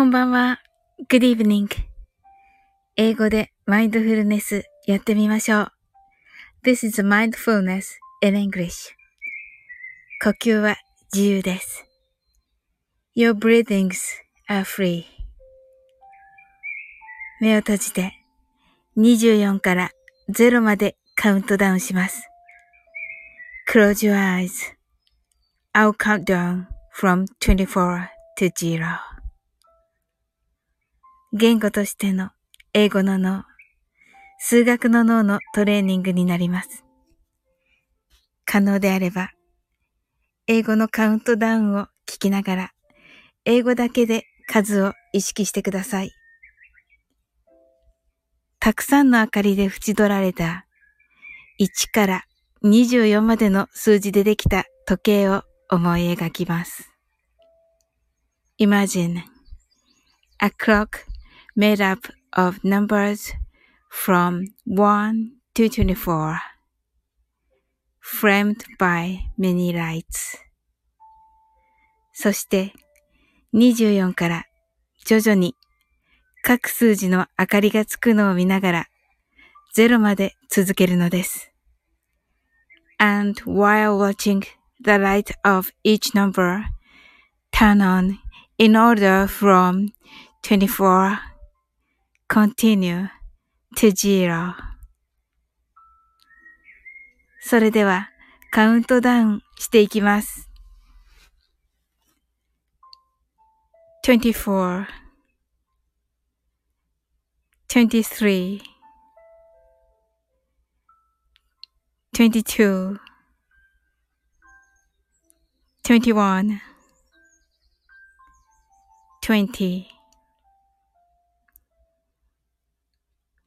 こんばんは。Good evening. 英語でマインドフルネスやってみましょう。This is mindfulness in English. 呼吸は自由です。Your breathings are free. 目を閉じて24から0までカウントダウンします。Close your eyes. I'll count down from 24 to 0. 言語としての英語の脳、数学の脳のトレーニングになります。可能であれば、英語のカウントダウンを聞きながら、英語だけで数を意識してください。たくさんの明かりで縁取られた1から24までの数字でできた時計を思い描きます。Imagine a clock made up of numbers from 1 to 24 framed by many lights そして24から徐々に各数字の明かりがつくのを見ながら0まで続けるのです。And while watching the light of each number turn on in order from 24 continue. to zero それではカウントダウンしていきます。24 23 22 21 20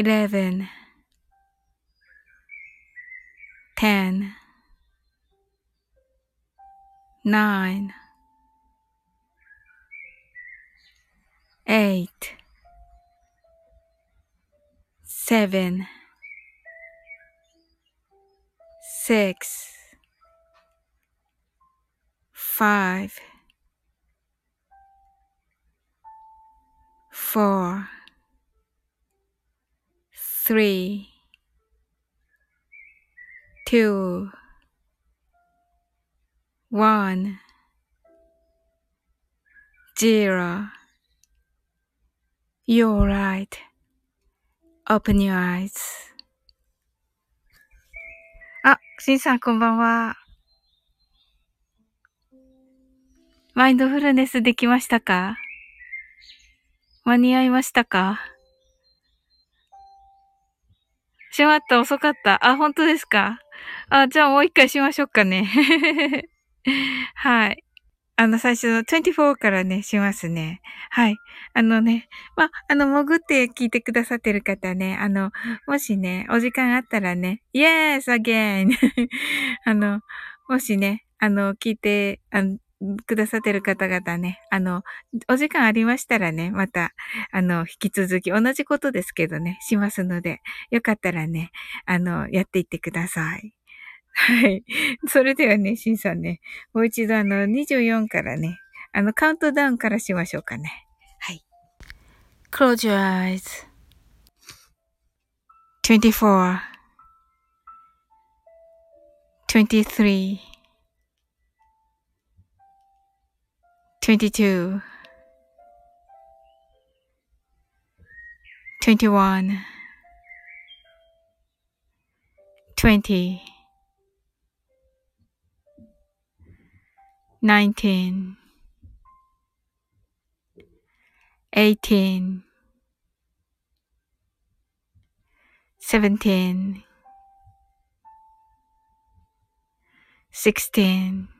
eleven, ten, nine, eight, seven, six, five, four. 3 2 1 0 You're right. Open your eyes. あ、しんさんこんばんは。マインドフルネスできましたか？間に合いましたか？しまった、遅かった。あ、本当ですか？あ、じゃあもう一回しましょうかね。はい。あの、最初の24からね、しますね。はい。あのね、まあ、の、潜って聞いてくださってる方ね、あの、もしね、お時間あったらね、Yes, again! あの、もしね、あの、聞いて、あの、くださってる方々ね、あの、お時間ありましたらね、また、あの、引き続き同じことですけどね、しますので、よかったらね、あの、やっていってください。はい。それではね、シンさんね、もう一度あの、24からね、あの、カウントダウンからしましょうかね。はい。Close your eyes. 24 23 22 21 20 19 18 17 16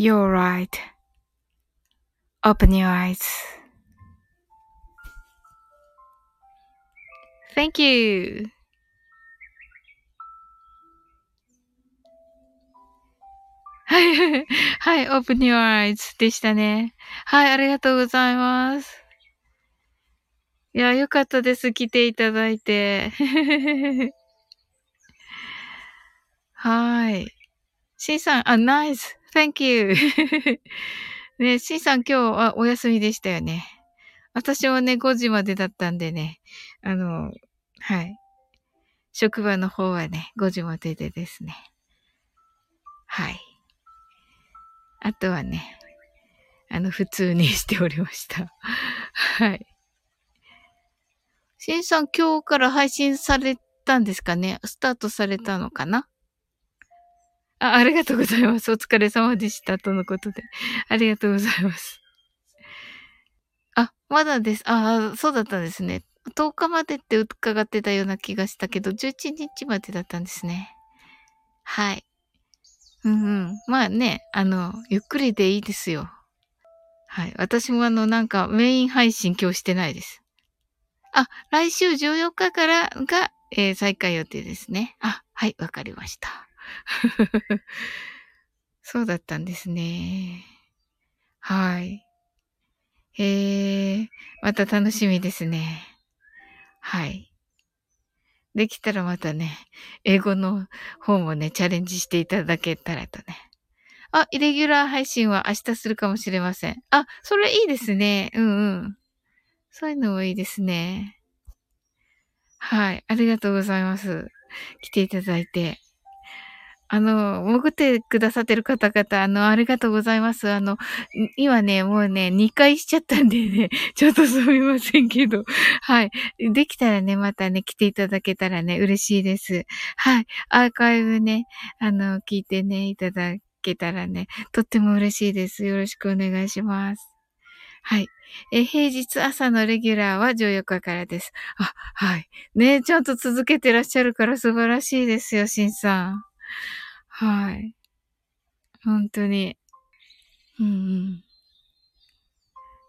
You're right. Open your eyes. Thank you. はい。open your eyes でしたね。はい。ありがとうございます。いや、よかったです。来ていただいて。はい。C さん、あ、ナイス。Thank you. ね、C さん今日はお休みでしたよね。私はね、5時までだったんでね、あの、はい。職場の方はね、5時まででですね。はい。あとはね、あの、普通にしておりました。はい。シンさん今日から配信されたんですかね？スタートされたのかな？あ、ありがとうございます。お疲れ様でした。とのことで。ありがとうございます。あ、まだです。あ、そうだったんですね。10日までって伺ってたような気がしたけど、11日までだったんですね。はい。うんうん。まあね、あの、ゆっくりでいいですよ。はい。私もあの、なんかメイン配信今日してないです。あ、来週14日からが、えー、再開予定ですね。あ、はい、わかりました。そうだったんですね。はい。へえ、また楽しみですね。はい。できたらまたね、英語の方もね、チャレンジしていただけたらとね。あ、イレギュラー配信は明日するかもしれません。あ、それいいですね。うんうん。そういうのもいいですね。はい。ありがとうございます。来ていただいて。あの、潜ってくださってる方々、あの、ありがとうございます。あの、今ね、もうね、2回しちゃったんでね、ちょっとすみませんけど、はい。できたらね、またね、来ていただけたらね、嬉しいです。はい。アーカイブね、あの、聞いてね、いただけたらね、とっても嬉しいです。よろしくお願いします。はい。え、平日朝のレギュラーは14日からです。あ、はい。ねちゃんと続けてらっしゃるから素晴らしいですよ、しんさん。はい。本当に。うんうん。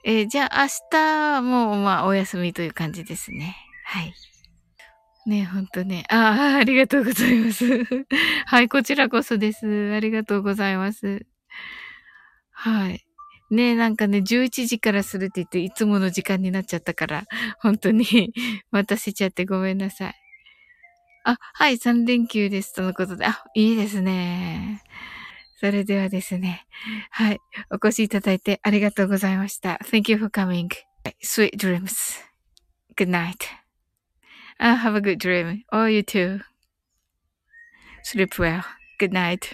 えー、じゃあ明日もまあお休みという感じですね。はい。ね、ほんとね。ああ、ありがとうございます。はい、こちらこそです。ありがとうございます。はい。ねなんかね、11時からするって言って、いつもの時間になっちゃったから、本当に待たせちゃってごめんなさい。あ、はい、3連休です。とのことで。あ、いいですね。それではですね。はい。お越しいただいてありがとうございました。Thank you for coming. Sweet dreams. Good night.Have a good dream. All you too. Sleep well. Good night.